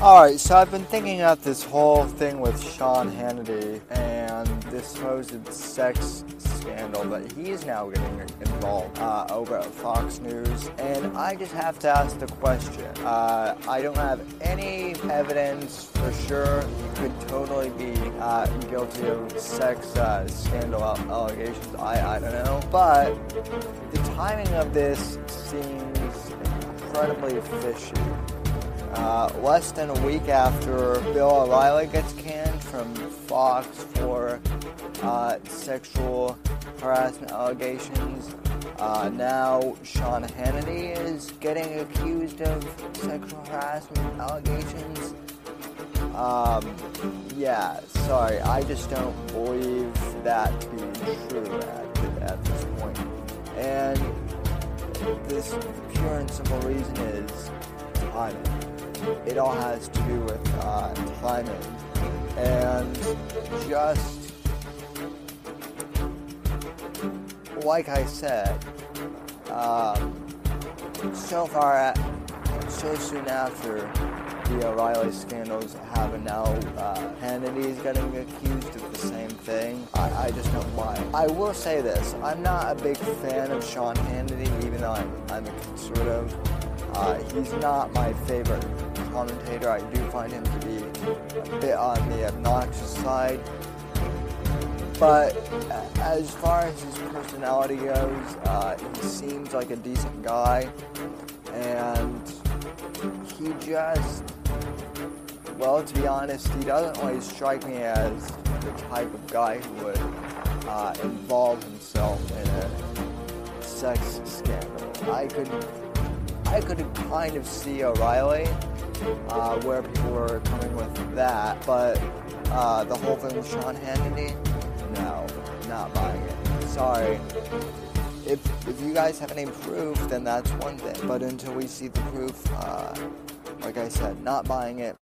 Alright, so I've been thinking about this whole thing with Sean Hannity and this supposed sex scandal that he's now getting involved uh, over at Fox News. And I just have to ask the question. Uh, I don't have any evidence for sure he could totally be uh, guilty of sex uh, scandal allegations. I, I don't know. But the timing of this seems incredibly fishy. Uh, less than a week after Bill O'Reilly gets canned from Fox for uh, sexual harassment allegations, uh, now Sean Hannity is getting accused of sexual harassment allegations. Um, yeah, sorry, I just don't believe that to be true at, at this point. And this pure and simple reason is timing it all has to do with uh, timing and just like I said, um, so far, at, so soon after the O'Reilly scandals happen now, uh, Hannity is getting accused of the same thing. I, I just don't it. I will say this: I'm not a big fan of Sean Hannity, even though I'm, I'm a conservative. Uh, he's not my favorite commentator. I do find him to be a bit on the obnoxious side. But as far as his personality goes, uh, he seems like a decent guy. And he just, well, to be honest, he doesn't really strike me as the type of guy who would uh, involve himself in a sex scandal. I could I could kind of see O'Reilly, uh, where people were coming with that, but uh, the whole thing with Sean Hannity, no, not buying it. Sorry. If, if you guys have any proof, then that's one thing. But until we see the proof, uh, like I said, not buying it.